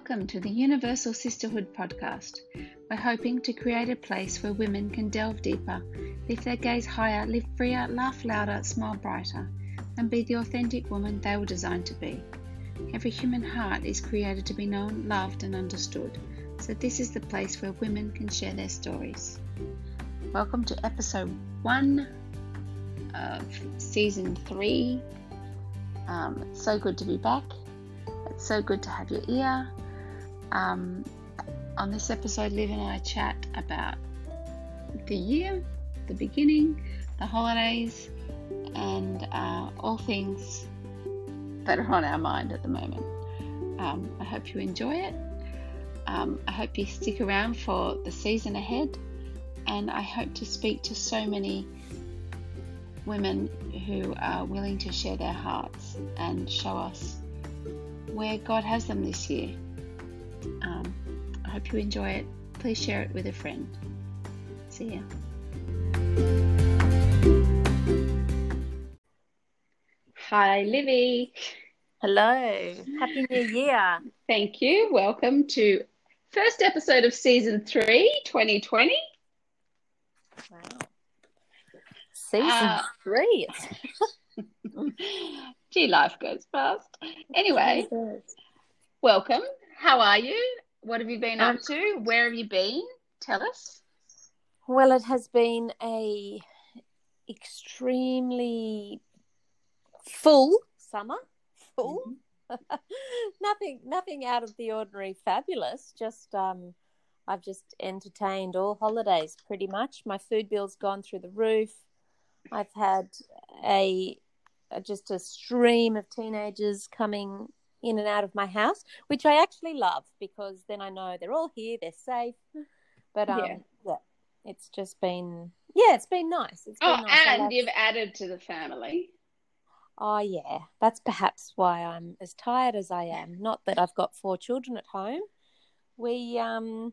Welcome to the Universal Sisterhood podcast. We're hoping to create a place where women can delve deeper, lift their gaze higher, live freer, laugh louder, smile brighter, and be the authentic woman they were designed to be. Every human heart is created to be known, loved, and understood, so this is the place where women can share their stories. Welcome to episode one of season three. Um, it's so good to be back. It's so good to have your ear. Um, on this episode, Liv and I chat about the year, the beginning, the holidays, and uh, all things that are on our mind at the moment. Um, I hope you enjoy it. Um, I hope you stick around for the season ahead, and I hope to speak to so many women who are willing to share their hearts and show us where God has them this year. Um, I hope you enjoy it. Please share it with a friend. See ya. Hi, Livy. Hello. Happy New Year. Thank you. Welcome to first episode of season three, 2020. Wow. Season Uh, three. Gee, life goes fast. Anyway, welcome. How are you? What have you been up to? Where have you been? Tell us. Well, it has been a extremely full summer. Full. nothing nothing out of the ordinary fabulous. Just um I've just entertained all holidays pretty much. My food bill's gone through the roof. I've had a, a just a stream of teenagers coming in and out of my house, which I actually love because then I know they're all here, they're safe. But um, Yeah. yeah, it's just been yeah, it's been nice. It's been Oh, nice. And you've added to the family. Oh yeah, that's perhaps why I'm as tired as I am. Not that I've got four children at home. We um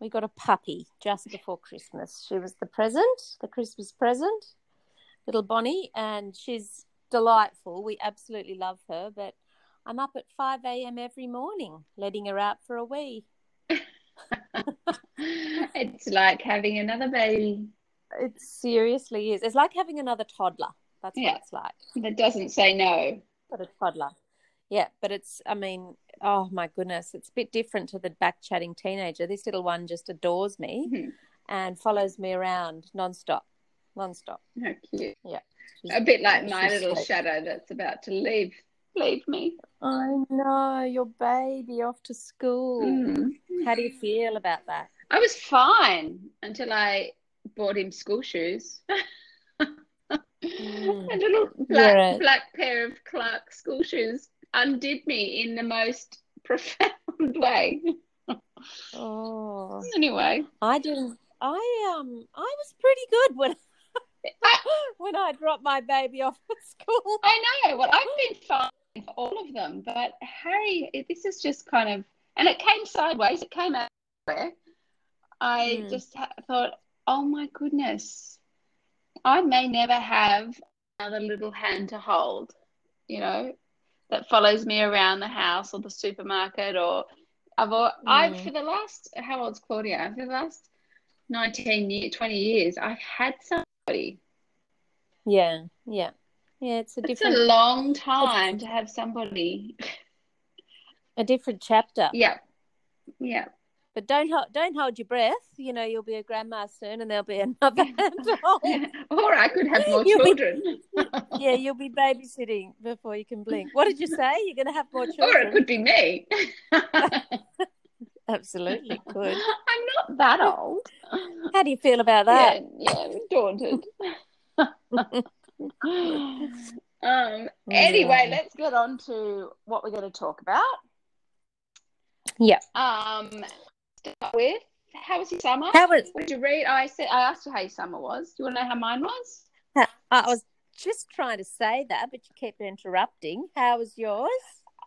we got a puppy just before Christmas. She was the present, the Christmas present, little Bonnie, and she's delightful. We absolutely love her, but I'm up at five a.m. every morning, letting her out for a wee. it's like having another baby It seriously is. It's like having another toddler. That's Yeah. what it's like. that doesn't say no. But a toddler. Yeah, but it's, I mean, oh my goodness, it's a bit different to the back chatting teenager. This little one just adores me Mhm. and follows me around nonstop. Nonstop. How cute. She's- A bit like my little sweet. shadow that's about to leave leave me. I know, your baby off to school. Mm. How do you feel about that? I was fine until I bought him school shoes. Mm. A little black, black pair of Clark school shoes undid me in the most profound way. Oh, Anyway, I didn't. I um, I was pretty good when I, when I dropped my baby off at school. I know. Well, I've been fine for all of them, but Harry, it- this is just kind of, and it came sideways. It came out everywhere. I Mm. just ha- thought, oh my goodness, I may never have another little hand to hold, you know, that follows me around the house or the supermarket or I've, al- I've Mm. for the last, how old's Claudia? For the last 19 years, 20 years, I've had somebody. Yeah, yeah, yeah. It's a different. It's a long time to have somebody. a different chapter. Yeah. Yeah. But don't hold, don't hold your breath. You know you'll be a grandma soon, and there'll be another or I could have more You'll be- children. Yeah, you'll be babysitting before you can blink. What did you say? You're going to have more children. or it could be me. Absolutely could. I'm not that old. How do you feel about that? Yeah, yeah, daunted. um, anyway, Yeah. let's get on to what we're going to talk about. Yeah. Um, start with how was your summer? How was? What did you read? I said I asked you how your summer was. Do you want to know how mine was? I was just trying to say that, but you keep interrupting. How was yours?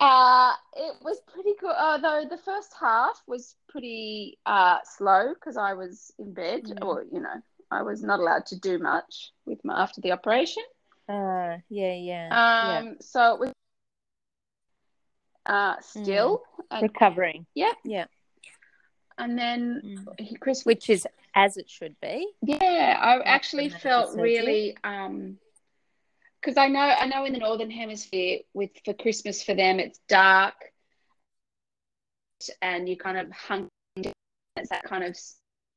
Uh, it was pretty good. Although the first half was pretty uh slow because I was in bed, Mm. or you know, I was not allowed to do much with my after the operation. Uh, yeah, yeah, Um, so it was uh, still. And, Recovering. yeah. Yeah. And then Mm. he- Christmas. Which is as it should be. Yeah, I actually felt really um because I know I know in the northern hemisphere with for Christmas for them it's dark and you kind of hung it's that kind of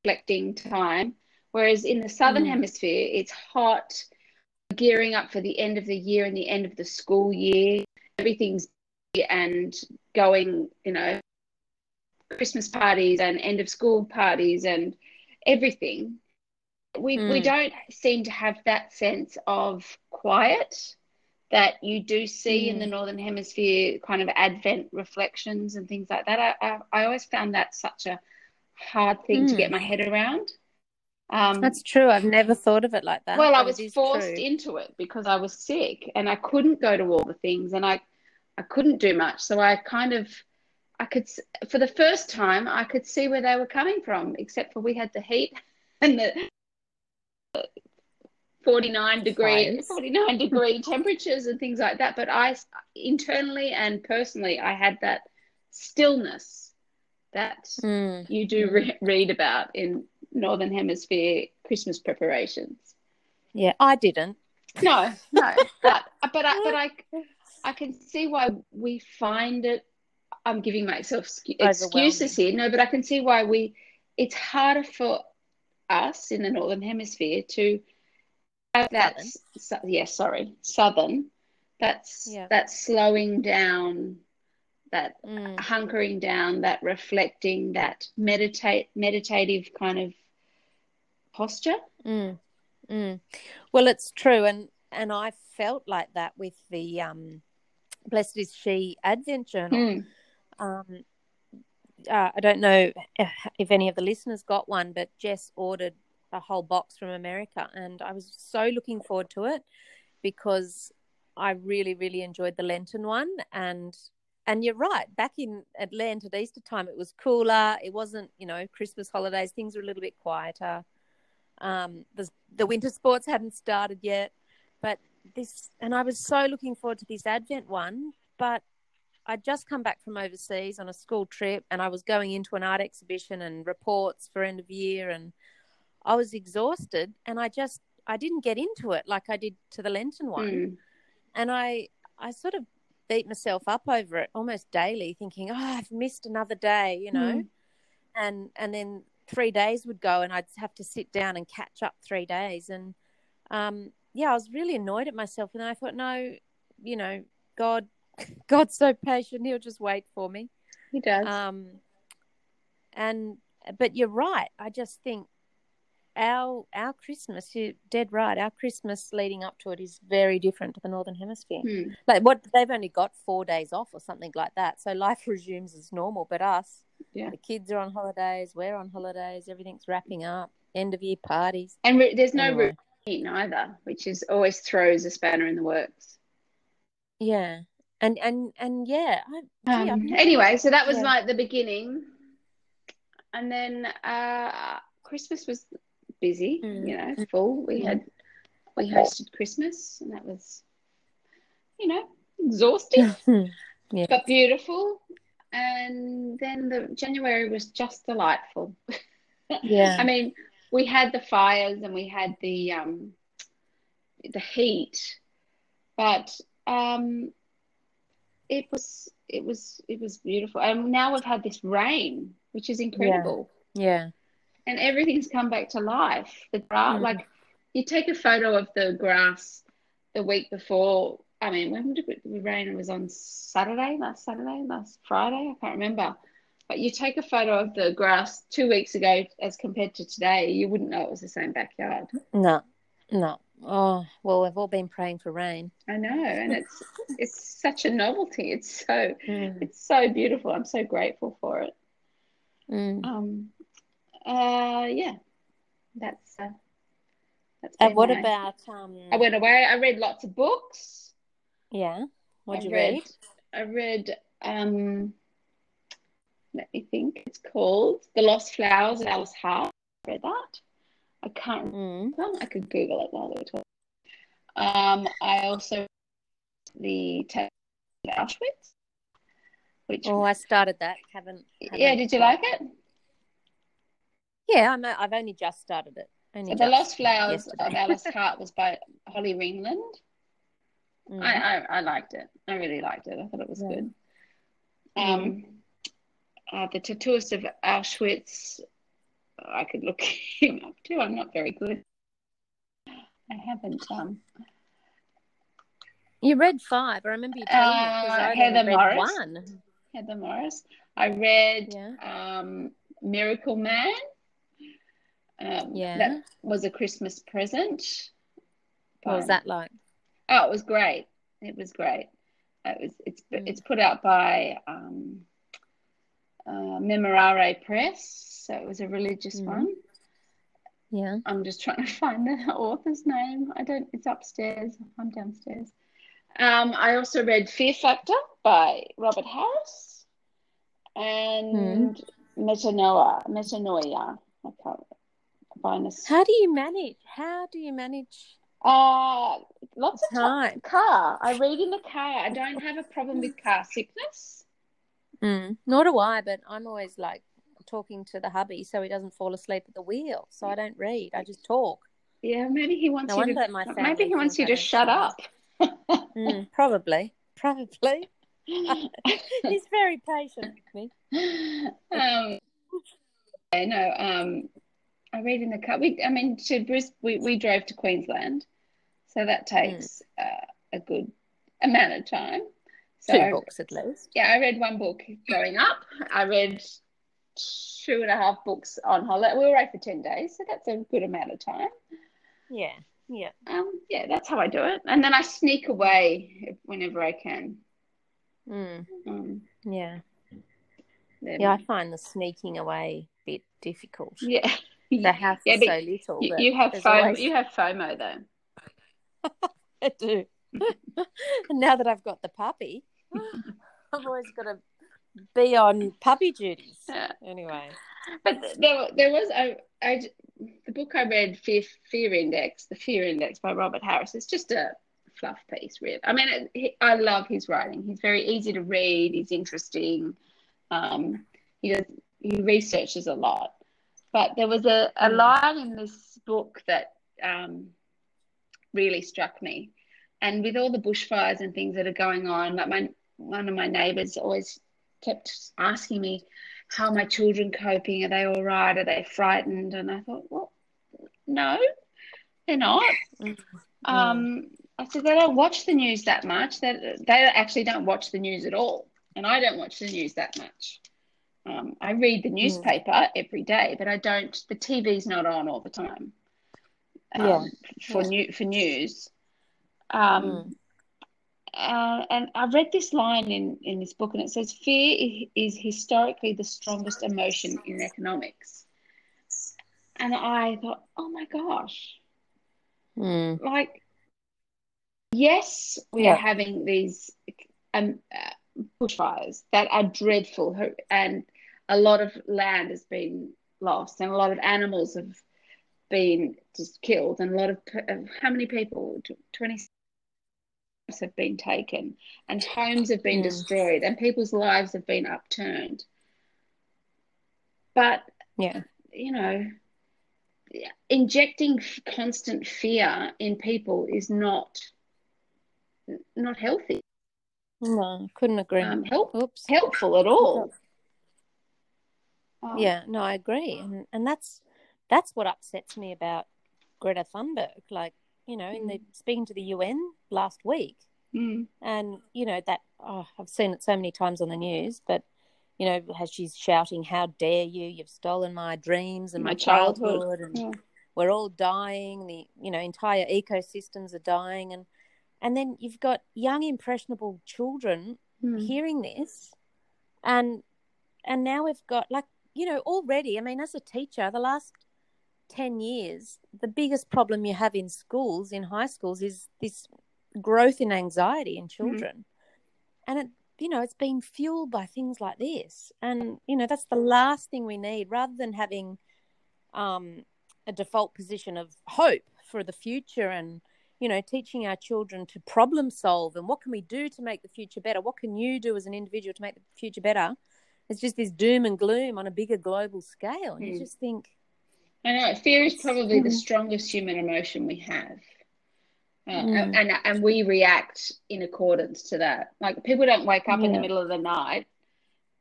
reflecting time whereas in the southern Mm. hemisphere it's hot gearing up for the end of the year and the end of the school year everything's and going you know Christmas parties and end of school parties and everything we we Mm. don't seem to have that sense of quiet that you do see in the northern hemisphere kind of advent reflections and things like that i i, I always found that such a hard thing to Mm. get my head around um That's true. I've never thought of it like that. well i was forced true. into it because i was sick and i couldn't go to all the things and i i couldn't do much so i kind of i could for the first time i could see where they were coming from except for we had the heat and the 49 degree Fires. 49 degree temperatures and things like that but i internally and personally i had that stillness that Mm. you do re- read about in northern hemisphere christmas preparations Yeah, I didn't. no, no, but but I but I I can see why we find it. I'm giving myself excuses here. No, but I can see why we. It's harder for us in the northern hemisphere to have that. Su- yeah, sorry, southern. That's Yeah. that slowing down, that Mm. hunkering down, that reflecting, that meditate meditative kind of posture. Mm. Mm. Well, it's true, and and I felt like that with the um, Blessed is She Advent Journal. Mm. Um, uh, I don't know if any of the listeners got one, but Jess ordered a whole box from America, and I was so looking forward to it because I really, really enjoyed the Lenten one. And and you're right, back in Atlanta at Easter time, it was cooler. It wasn't, you know, Christmas holidays. Things were a little bit quieter. Um, the the winter sports hadn't started yet, but this, and I was so looking forward to this Advent one, but I'd just come back from overseas on a school trip and I was going into an art exhibition and reports for end of year and I was exhausted and I just I didn't get into it like I did to the Lenten one. Mm. And I I sort of beat myself up over it almost daily thinking, "Oh, I've missed another day," you know. Mm. And and then 3 days would go and I'd have to sit down and catch up 3 days and um yeah, I was really annoyed at myself and I thought, "No, you know, God God's so patient. He'll just wait for me. He does. Um, and but you're right. I just think our our Christmas, you're dead right. Our Christmas leading up to it is very different to the Northern Hemisphere. Hmm. Like what they've only got four days off or something like that, so life resumes as normal. But us, Yeah. the kids are on holidays, we're on holidays, everything's wrapping up, end of year parties. And re- there's no Anyway. routine either, which is always throws a spanner in the works. Yeah, and and and yeah. I, Um, anyway, so that was Yeah. like the beginning, and then uh, Christmas was busy. Mm. You know, full. We Mm. had we hosted Christmas, and that was, you know, exhausting yeah. but beautiful. And then the January was just delightful. Yeah. I mean, we had the fires and we had the um, the heat, but um, it was it was it was beautiful. And now we've had this rain, which is incredible, Yeah. And everything's come back to life. The grass, Mhm. like you take a photo of the grass the week before. I mean, when did it the rain? It was on Saturday, last Saturday, last Friday. I can't remember. But you take a photo of the grass two weeks ago as compared to today, you wouldn't know it was the same backyard. No, no. Oh, well, we've all been praying for rain. I know, and it's it's such a novelty. It's so Mm. it's so beautiful. I'm so grateful for it. Mm. Um, uh, yeah, that's uh, that's. And what my- about um? I went away. I read lots of books. Yeah. What'd I you read? I read. Um, let me think. It's called The Lost Flowers of Alice Hart. I read that. I can't Mm. I could Google it while we're talking. Um, I also the of Auschwitz. which Oh, I started that. Haven't. haven't yeah, did you like it? Yeah, I'm. I've only just started it. Only So the Lost Flowers yesterday. of Alice Hart was by Holly Ringland. Mm. I, I I liked it. I really liked it. I thought it was Yeah. good. Um, uh, the Tattooist of Auschwitz. I could look him up too. I'm not very good. I haven't. Um, You read five. I remember you telling me because Uh, I Heather Morris. one. Heather Morris. I read Yeah. um, Miracle Man. Um, Yeah. That was a Christmas present. What was that like? Oh, it was great. It was great. It was. It's Mm. it's put out by um, uh, Memorare Press, so it was a religious Mhm. one. Yeah. I'm just trying to find the author's name. I don't. It's upstairs. I'm downstairs. Um, I also read Fear Factor by Robert Harris and Metanoia. Metanoia. I can't. How do you manage? How do you manage Uh, lots of time? car. I read in the car. I don't have a problem with car sickness. Mm. Nor do I, but I'm always like talking to the hubby so he doesn't fall asleep at the wheel. So I don't read. I just talk. Yeah, maybe he wants No you to. maybe he wants you to shut up. Mm, probably. Probably. He's very patient with me. um, yeah, no, um, I read in the car. We, I mean, to Bris, we, we drove to Queensland, so that takes uh, a good amount of time. So, Two books at least. yeah, I read one book going up. I read two and a half books on holiday. We were away for 10 days, so that's a good amount of time. Yeah. Yeah. Um, yeah, that's how I do it. And then I sneak away whenever I can. Mm. Um, Yeah. then- Yeah, I find the sneaking away bit difficult. yeah. The house Yeah, is so little. You, you have FOMO. always- You have FOMO though. I do. now that I've got the puppy, I've always got to be on puppy duties. Yeah. Anyway. But there, there was a the book I read, Fear, Fear Index, the Fear Index by Robert Harris. It's just a fluff piece, really. I mean, it, he, I love his writing. He's very easy to read. He's interesting. Um, he does, he researches a lot. But there was a, a Mm. line in this book that um, really struck me. And with all the bushfires and things that are going on, like my one of my neighbours always kept asking me, how are my children coping? Are they all right? Are they frightened? And I thought, well, no, they're not. Mm. Um, I said they don't watch the news that much. They they actually don't watch the news at all, and I don't watch the news that much. Um, I read the newspaper every day, but I don't. The TV's not on all the time. Um, Yeah. For new for news. Um, Mm. uh, and I read this line in, in this book, and it says, Fear is historically the strongest emotion in economics. And I thought, oh my gosh, Mm. like, yes, we Yeah. are having these um, uh, bushfires that are dreadful, and a lot of land has been lost, and a lot of animals have been just killed, and a lot of how many people? Tw- 20 have been taken, and homes have been Mm. destroyed, and people's lives have been upturned. But Yeah. you know, injecting constant fear in people is not not healthy, No, couldn't agree. um, help, Oops. helpful at all. Um, Yeah, no, I agree, and and that's that's what upsets me about Greta Thunberg. Like, you know, in the speaking to the UN last week, mm, and you know that oh, I've seen it so many times on the news, but you know, as she's shouting, "How dare you? You've stolen my dreams and my, My childhood." childhood, and Yeah. we're all dying. The you know entire ecosystems are dying, and and then you've got young impressionable children mm, hearing this and and now we've got like you know already i mean as a teacher the last 10 years the biggest problem you have in schools in high schools is this growth in anxiety in children and it you know it's been fueled by things like this and you know that's the last thing we need rather than having um a default position of hope for the future and you know, teaching our children to problem solve and what can we do to make the future better? What can you do as an individual to make the future better? It's just this doom and gloom on a bigger global scale. And mm. you hmm. just think. I know, fear is probably the strongest human emotion we have. Uh, mm. and and we react in accordance to that. Like people don't wake up yeah. in the middle of the night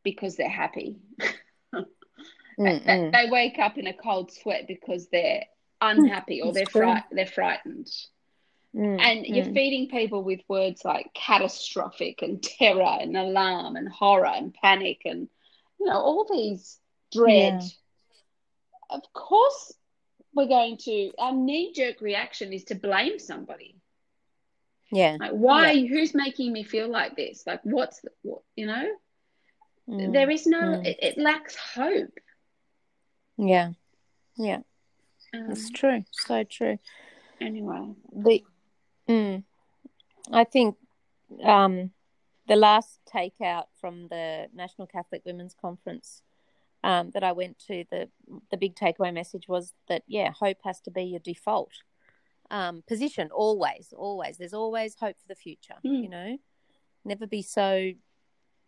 because they're happy. they, they wake up in a cold sweat because they're unhappy or they're fri- they're frightened. Mm, and mm. you're feeding people with words like catastrophic and terror and alarm and horror and panic and you know all these dread. Yeah. Of course, we're going to our knee jerk reaction is to blame somebody. Yeah. Like why? Yeah. Who's making me feel like this? Like what's what? You know, mm, there is no. Mm. It, it, lacks hope. Yeah. Yeah. Um, it's true. So true. Anyway, the Mm. I think um, the last takeout from the National Catholic Women's Conference um, that I went to, the the big takeaway message was that yeah, hope has to be your default um, position always, always. There's always hope for the future. Mm. You know, never be so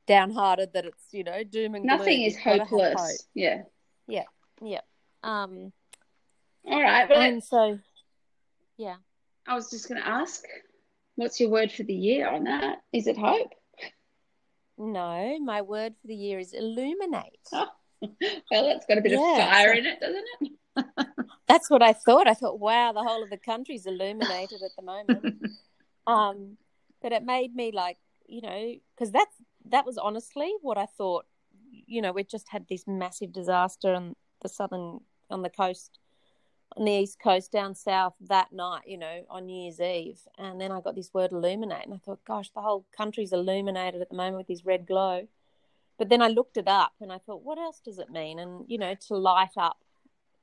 downhearted that it's you know doom and nothing is hopeless. Hope. Yeah, yeah, yeah. Um, All right, well, and so yeah. I was just going to ask, what's your word for the year on that? Is it hope? No, my word for the year is illuminate. Oh, well, it's got a bit yeah, of fire so... in it, doesn't it? That's what I thought. I thought, wow, the whole of the country's illuminated at the moment. um, but it made me like, you know, because that's that was honestly what I thought. You know, we just had this massive disaster on the southern on the coast on the east coast down south that night, you know, on New Year's Eve. And then I got this word illuminate, and I thought, gosh, the whole country's illuminated at the moment with this red glow. But then I looked it up and I thought, what else does it mean? And, you know, to light up,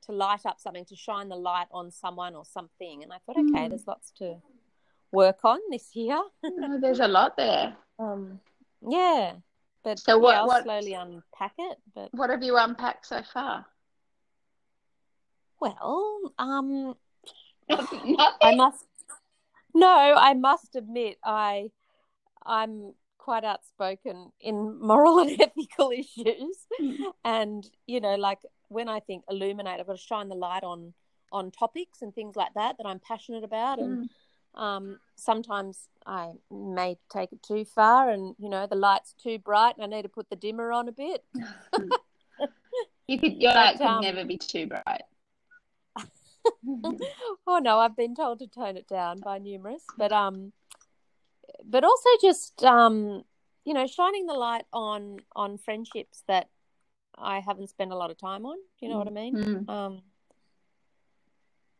to light up something, to shine the light on someone or something. And I thought, okay, mm. there's lots to work on this year. no, there's a lot there. Um, yeah. But so what, yeah, I'll what, slowly unpack it. But what have you unpacked so far? Well, um, I must. No, I must admit, I, I'm quite outspoken in moral and ethical issues, mm. and you know, like when I think illuminate, I've got to shine the light on on topics and things like that that I'm passionate about, and mm. um, sometimes I may take it too far, and you know, the light's too bright, and I need to put the dimmer on a bit. you could, your light could um, never be too bright. oh no, I've been told to tone it down by numerous, but um, but also just um, you know, shining the light on on friendships that I haven't spent a lot of time on. Do you know mm. what I mean? Mm. Um,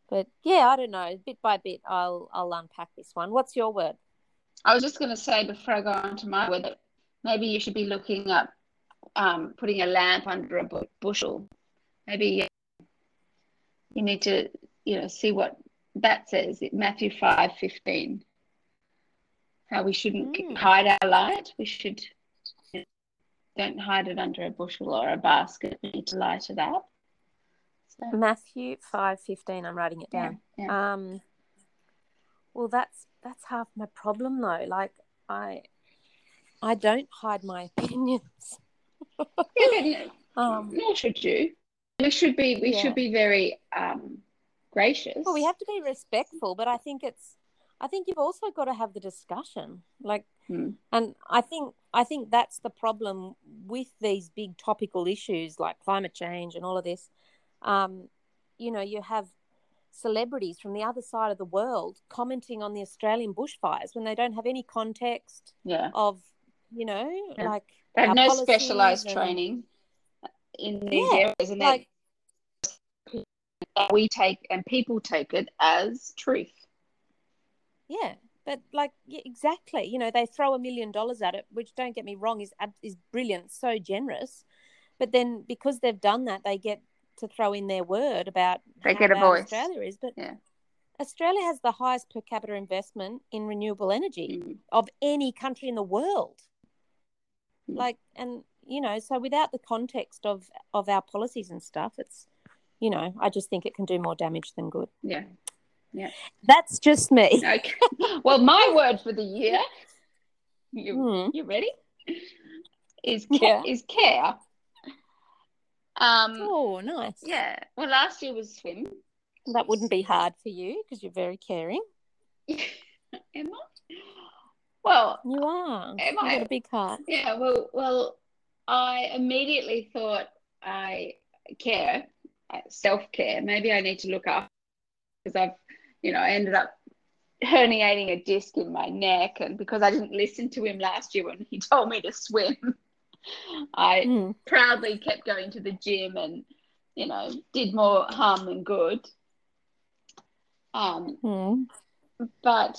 but yeah, I don't know. Bit by bit, I'll I'll unpack this one. What's your word? I was just going to say before I go on to my word maybe you should be looking up um, putting a lamp under a bushel. Maybe you need to you know see what that says. Matthew 5 15 how we shouldn't mm. hide our light. We should you know, don't hide it under a bushel or a basket. We need to light it up. So. matthew 5 15 i'm writing it down. Yeah, yeah. um well that's that's half my problem though. Like i i don't hide my opinions. Yeah, um, nor should you we should be we yeah. should be very um, gracious. Well, we have to be respectful, but I think it's I think you've also got to have the discussion. Like hmm. and I think I think that's the problem with these big topical issues like climate change and all of this. Um, you know, you have celebrities from the other side of the world commenting on the Australian bushfires when they don't have any context yeah. of, you know, yeah. like they have no specialized and, training in these yeah, areas, and like, we take and people take it as truth. Yeah, but like yeah, exactly, you know, they throw a million dollars at it, which don't get me wrong is is brilliant, so generous. But then because they've done that, they get to throw in their word about they get a voice. Australia is, but yeah. Australia has the highest per capita investment in renewable energy mm. of any country in the world. Mm. Like, and you know, so without the context of of our policies and stuff, it's you know, I just think it can do more damage than good. Yeah. Yeah. That's just me. Okay. Well, my word for the year. You Hmm. you ready? Is ca- Yeah. is care. Um. Oh, nice. Yeah. Well, last year was swim. That wouldn't be hard for you because you're very caring. Am I? Well, You are. Am You've I? got a big heart. yeah. Well, well, I immediately thought I care, self care. Maybe I need to look up because I've, you know, I ended up herniating a disc in my neck, and because I didn't listen to him last year when he told me to swim, I Mm. proudly kept going to the gym and, you know, did more harm than good. Um, Mm. but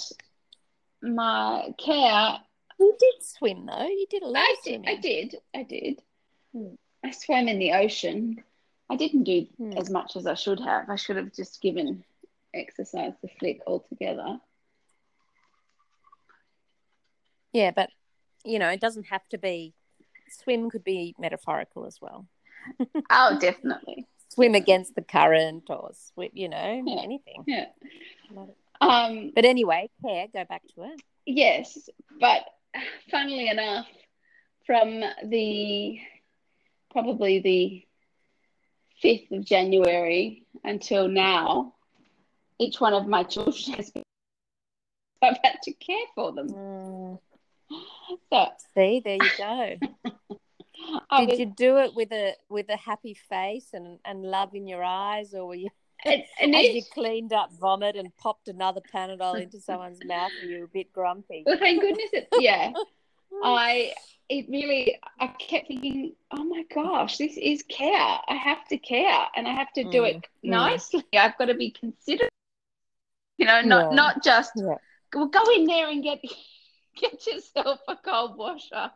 my care You did swim though. You did a lot I of did. I did. I did. Hmm. I swam in the ocean. I didn't do Hmm. as much as I should have. I should have just given exercise the flick altogether. Yeah, but you know, it doesn't have to be. Swim could be metaphorical as well. Oh, definitely. Swim against the current, or swim, you know, Yeah. anything. Yeah. Um, But anyway, care. Go back to it. yes, but funnily enough, from the probably the 5th of January until now, each one of my children has been, I've had to care for them. Mm. So See, there you go. Did was, you do it with a with a happy face and, and love in your eyes, or were you and, and as you cleaned up vomit and popped another Panadol into someone's mouth? Were you were a bit grumpy? well, thank goodness it, yeah. I, it really, I kept thinking, oh my gosh, this is care. I have to care and I have to do it Mm, mm. nicely. I've got to be considerate, you know, not, Yeah. not just, Yeah. well, go in there and get, get yourself a cold washer.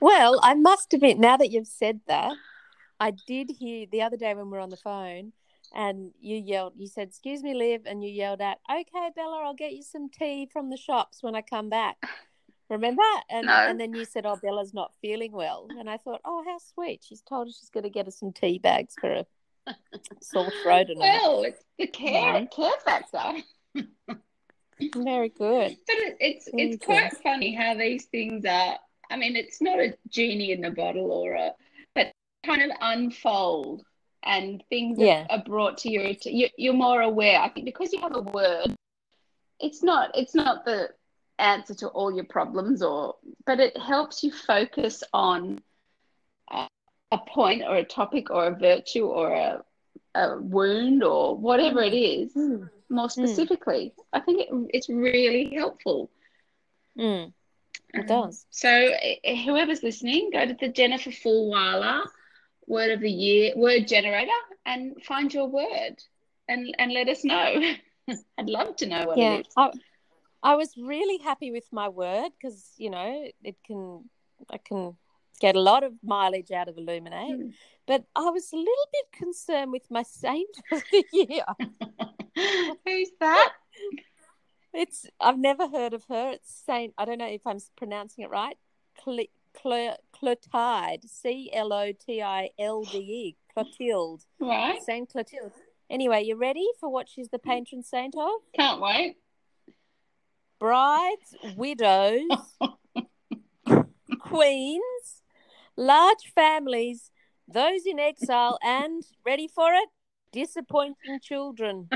Well, I must admit, now that you've said that, I did hear the other day when we were on the phone and you yelled, you said, Excuse me, Liv, and you yelled out, Okay, Bella, I'll get you some tea from the shops when I come back. Remember? And No. and then you said, Oh, Bella's not feeling well. And I thought, Oh, how sweet. She's told us she's going to get us some tea bags for a sore throat and all. Well, it's the care, Yeah. care factor. Very good. But it, it's Very it's quite funny how these things are. I mean, it's not a genie in the bottle or a, but kind of unfold and things are- Yeah. are, brought to your. att- you you're more aware. I think because you have a word, it's not it's not the answer to all your problems, or but it helps you focus on a, a point or a topic or a virtue or a a wound or whatever it is more specifically. I think it, it's really helpful. Mm. It Um, does. So, whoever's listening, go to the Jennifer Fulwiler Word of the Year word generator and find your word and and let us know. I'd love to know what yeah it is. I, I was really happy with my word because you know it can i can get a lot of mileage out of illuminate Hmm. but i was a little bit concerned with my saint of the year Who's that? it's i've never heard of her it's saint i don't know if i'm pronouncing it right Cle- Clotilde c-l-o-t-i-l-d-e clotilde Right. saint clotilde anyway you ready for what she's the patron saint of Can't wait. brides, widows, queens, large families, those in exile, and ready for it, disappointing children.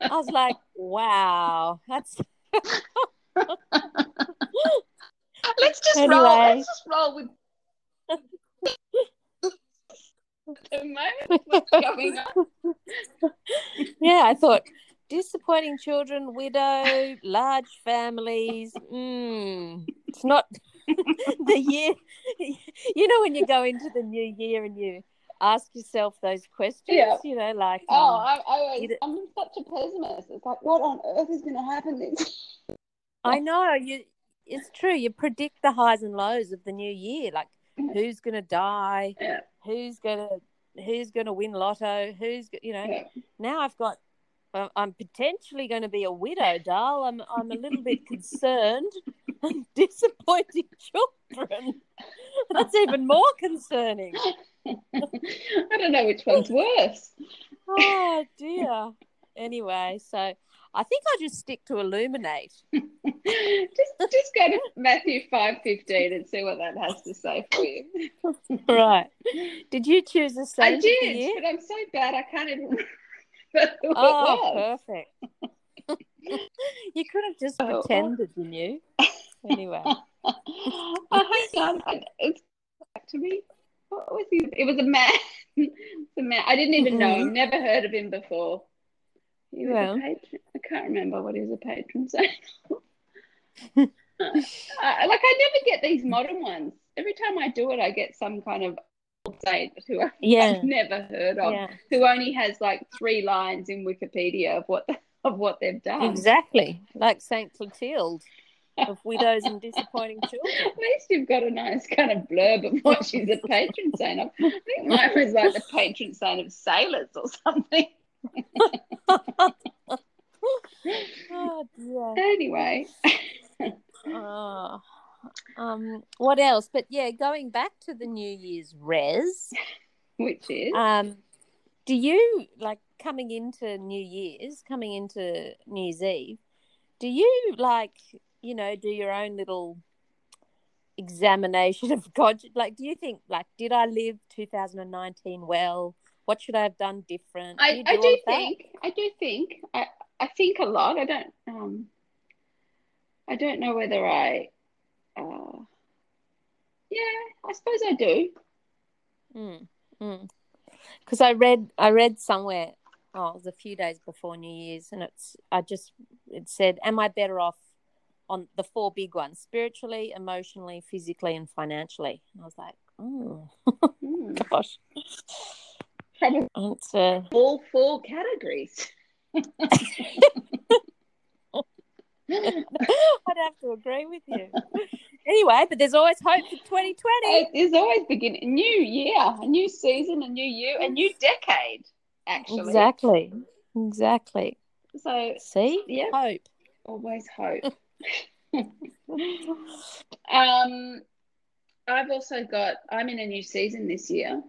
I was like, wow, that's Let's just roll. Let's just roll with the moment what's coming up. yeah. I thought disappointing children, widow, large families. Mm, it's not the year. You know when you go into the new year and you ask yourself those questions. Yeah. You know, like Oh, um, I, I always, you d- I'm such a pessimist. It's like, what on earth is going to happen this? I know you. It's true. You predict the highs and lows of the new year, like who's going to die, Yeah. who's going to who's going to win lotto, who's you know. Yeah. Now I've got. uh, I'm potentially going to be a widow, Dal. I'm I'm a little bit concerned. Disappointing children. That's even more concerning. I don't know which one's worse. Oh dear. anyway, so I think I'll just stick to illuminate. just just go to Matthew five fifteen and see what that has to say for you. right. Did you choose the I saint of did, but I'm so bad I can't even remember who Oh, perfect. you could have just Oh. pretended you knew. Anyway. oh, hang on. I- It's back to me. What was he? It was a man. It's a man. I didn't even know him. Never heard of him before. He was Well. a patron. I can't remember what he was a patron saint. uh, like I never get these modern ones. Every time I do it, I get some kind of old saint who I- Yeah. I've never heard of, Yeah. who only has like three lines in Wikipedia of what of what they've done. Exactly. Like Saint Clotilde of widows and disappointing children. At least you've got a nice kind of blurb of what she's a patron saint of. I think mine was like the patron saint of sailors or something. Oh. Anyway, Oh. Um, what else? But yeah, going back to the New Year's res, which is um, do you like coming into New Year's, coming into New Year's Eve? Do you like, you know, do your own little examination of God? Like, do you think, like, did I live 2019 well? What should I have done different? I, you I do think I do think I, I think a lot. I don't um I don't know whether I uh yeah, I suppose I do. Mm, Because I read, I read somewhere. Oh, it was a few days before New Year's, and it's. I just it said, "Am I better off on the four big ones: spiritually, emotionally, physically, and financially?" And I was like, "Oh Hmm. gosh, Probably it's uh, all four categories. I'd have to agree with you." Anyway, but there's always hope for 2020. It is always beginning a new year, a new season, a new year, a new decade, actually. Exactly, exactly. So See, Yeah. hope. always hope. um I've also got I'm in a new season this year.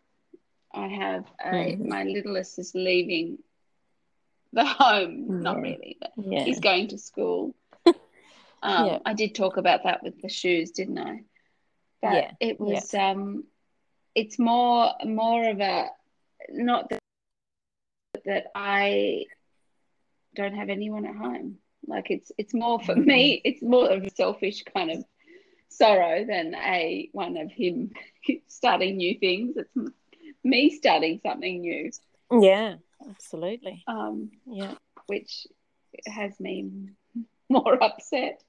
I have a Mhm. my littlest is leaving the home, not really, but Yeah, he's going to school. Um, Yeah. I did talk about that with the shoes, didn't I? But Yeah, it was um, it's more more of a not that that I don't have anyone at home. Like it's it's more for me. It's more of a selfish kind of sorrow than a one of him starting new things. It's me starting something new, yeah, absolutely. um, Yeah. which has me more upset.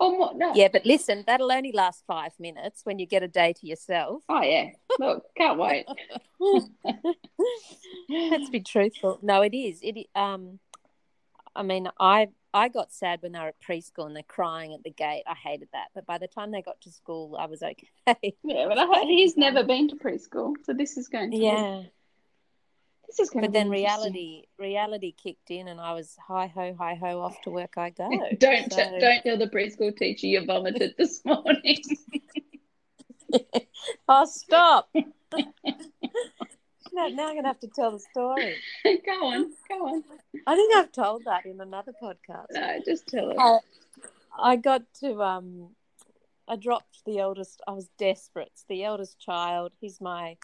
Or more, no. Yeah, but listen, that'll only last five minutes when you get a day to yourself. Oh yeah. Look, can't wait. Let's be truthful. No, it is. It um, I mean, I I got sad when they were at preschool and they're crying at the gate. I hated that, but by the time they got to school, I was okay. Yeah, but I, he's never been to preschool, so this is going to be, yeah, this is going but to be then reality reality kicked in, and I was hi ho hi ho off to work I go. don't So- don't tell the preschool teacher you vomited this morning. Oh, stop! now, now I'm gonna have to tell the story. go on, go on. I think I've told that in another podcast. No, just tell it. I, I got to um I dropped the eldest I was desperate. It's the eldest child. He's my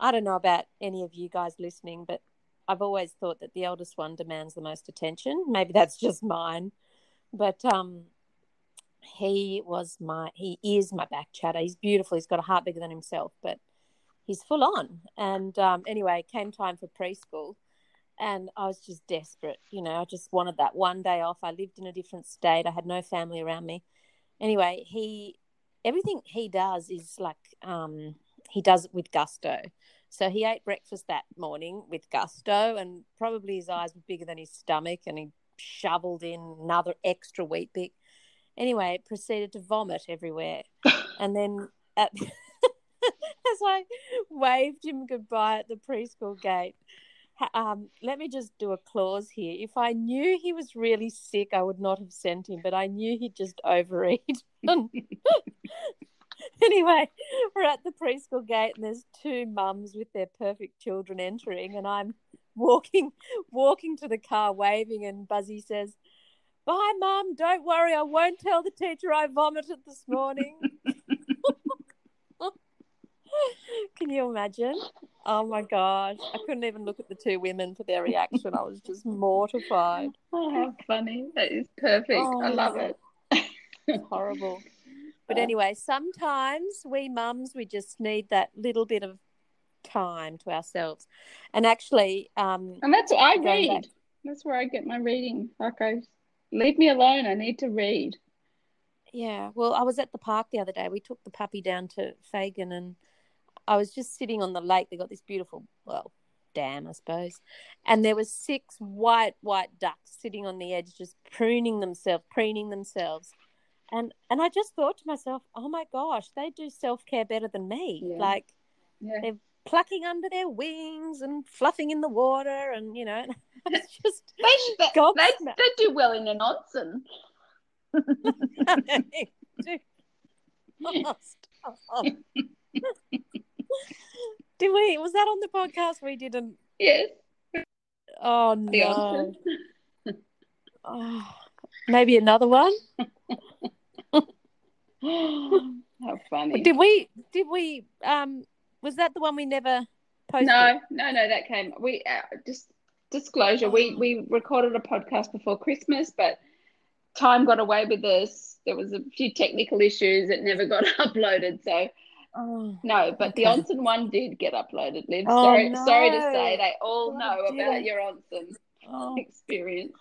I don't know about any of you guys listening, but I've always thought that the eldest one demands the most attention. Maybe that's just mine. But um he was my he is my back chatter. He's beautiful. He's got a heart bigger than himself, but he's full on. And um anyway, came time for preschool and I was just desperate. You know, I just wanted that one day off. I lived in a different state. I had no family around me. Anyway, he everything he does is like um he does it with gusto. So he ate breakfast that morning with gusto and probably his eyes were bigger than his stomach and he shoveled in another extra Weet-Bix. Anyway, proceeded to vomit everywhere. and then at as I waved him goodbye at the preschool gate, um, let me just do a clause here. If I knew he was really sick, I would not have sent him, but I knew he'd just overeat. anyway, we're at the preschool gate, and there's two mums with their perfect children entering, and I'm walking walking to the car waving and Buzzy says, Bye mum, don't worry, I won't tell the teacher I vomited this morning. Can you imagine? Oh my gosh. I couldn't even look at the two women for their reaction. I was just mortified. Oh, how funny. That is perfect. Oh, I love it. Horrible. But anyway, sometimes we mums, we just need that little bit of time to ourselves. And actually, um, And that's what I read. back- That's where I get my reading. Like I leave me alone. I need to read. Yeah, well, I was at the park the other day. We took the puppy down to Fagan, and I was just sitting on the lake. They got this beautiful, well, dam, I suppose, and there was six white, white ducks sitting on the edge, just pruning themselves, preening themselves, and and I just thought to myself, oh my gosh, they do self care better than me. Yeah. Like Yeah. they're plucking under their wings and fluffing in the water, and you know, it's just They, they, they, they do well in an onsen. Oh, stop. Did we? Was that on the podcast? We didn't. Yes. Oh no. Oh, maybe another one. How funny. Did we? Did we? Um, was that the one we never posted? No, no, no. That came. We uh, just disclosure. We we recorded a podcast before Christmas, but time got away with us. There was a few technical issues. It never got uploaded. So Oh, no, but the onsen one did get uploaded. Liv. Oh, sorry, sorry to say, they all Oh, know dear. about your onsen oh. experience.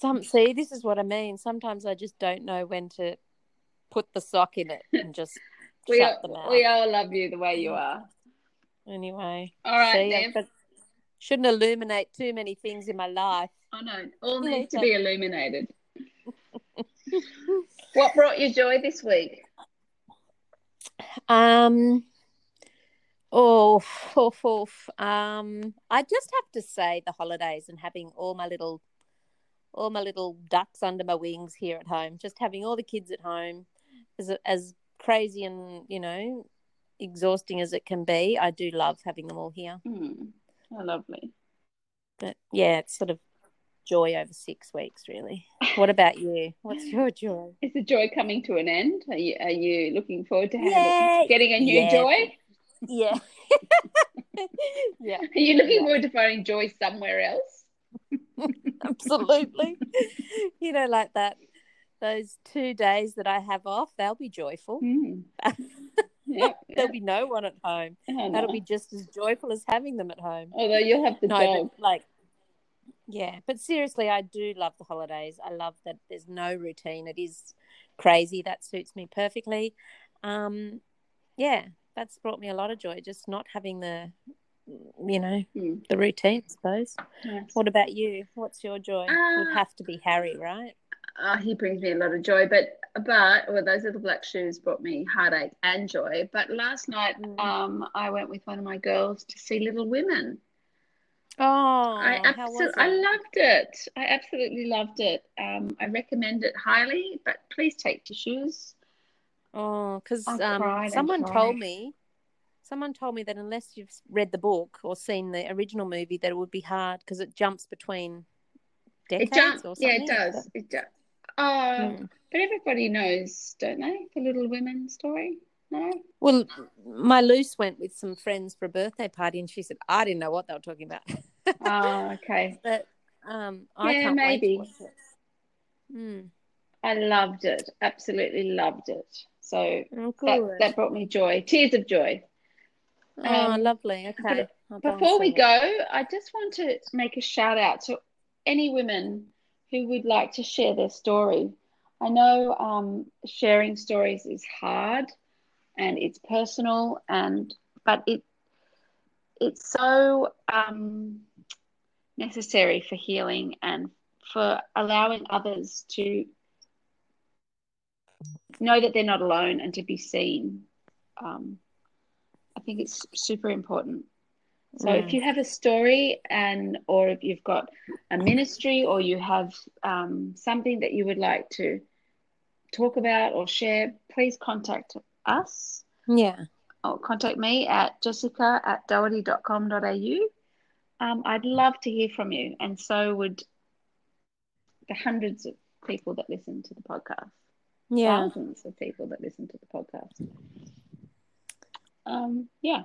Some see. This is what I mean. Sometimes I just don't know when to put the sock in it and just We shut all, them out. we all love you the way you mm. are. Anyway. All right, See, shouldn't illuminate too many things in my life. Oh, I know. All Yeah, need to be illuminated. what brought you joy this week? Um. Oh, oh, oh, um. I just have to say the holidays and having all my little, all my little ducks under my wings here at home. Just having all the kids at home, as as crazy and you know, exhausting as it can be. I do love having them all here. Hmm. Oh, lovely. But yeah, it's sort of joy over six weeks, really. What about you? What's your joy? Is the joy coming to an end? Are you are you looking forward to having, getting a new Yeah. joy? Yeah. yeah. Are you looking Yeah. forward to finding joy somewhere else? absolutely you know like that those two days that i have off they'll be joyful. Hmm. Yeah. there'll be no one at home Oh, that'll no. be just as joyful as having them at home Although you'll have the no dog. like yeah but seriously i do love the holidays i love that there's no routine it is crazy that suits me perfectly um yeah that's brought me a lot of joy just not having the you know Hmm. the routine i suppose Nice. what about you what's your joy would Uh, have to be harry right Uh, he brings me a lot of joy, but but well, those little black shoes brought me heartache and joy. But last night, Mm. um, I went with one of my girls to see Little Women. Oh, I absolutely, I loved it. I absolutely loved it. Um, I recommend it highly, but please take tissues. Oh, because um, someone told me, someone told me that unless you've read the book or seen the original movie, that it would be hard because it jumps between decades It jumps, or yeah, it does. It does. Oh, Hmm. but everybody knows, don't they, the Little Women story? No. Well, my loose went with some friends for a birthday party, and she said I didn't know what they were talking about. Oh, okay. but um, I Yeah, can't maybe. wait to watch it. Mm. I loved it. Absolutely loved it. So Oh, that that brought me joy, tears of joy. oh, um, lovely. Okay. I'll go and Before we go, I just want to make a shout out to any women who would like to share their story. I know um, sharing stories is hard and it's personal, and but it it's so um, necessary for healing and for allowing others to know that they're not alone and to be seen. Um, I think it's super important. So Mm. if you have a story and or if you've got a ministry or you have um, something that you would like to talk about or share, please contact us Yeah. or contact me at jessica at doherty.com.au um, I'd love to hear from you, and so would the hundreds of people that listen to the podcast. Yeah. Thousands of people that listen to the podcast. Um, yeah.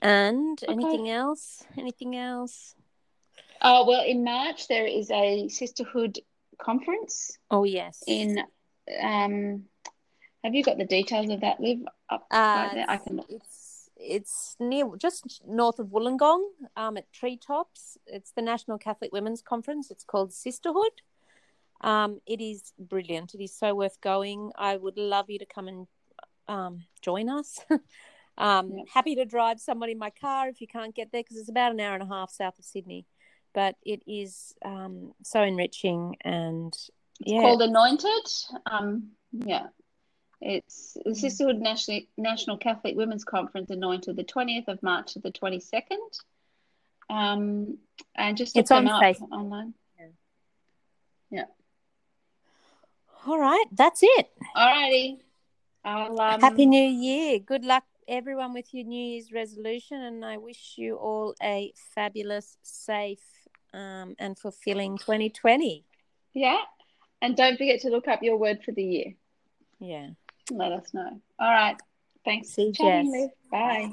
And Okay. anything else? Anything else? Oh well, in March there is a sisterhood conference Oh yes. in. Um, have you got the details of that, Liv? Up uh, right there? I it's, can. it's it's near just north of Wollongong, um, at Treetops. It's the National Catholic Women's Conference. It's called Sisterhood. Um, it is brilliant. It is so worth going. I would love you to come and um, join us. um, Yeah. Happy to drive somebody in my car if you can't get there because it's about an hour and a half south of Sydney. But it is um, so enriching and yeah, called Anointed. Um, yeah, it's the Sisterhood National National Catholic Women's Conference, Anointed, the twentieth of March to the twenty second. Um, and just It's on Facebook. online. Yeah. All right, that's it. Alrighty, I'll um, Happy New Year. Good luck, everyone, with your New Year's resolution. And I wish you all a fabulous, safe, um, and fulfilling 2020. yeah, and don't forget to look up your word for the year. Yeah. Let us know. All right, thanks. See you, Jess. Liv. Bye.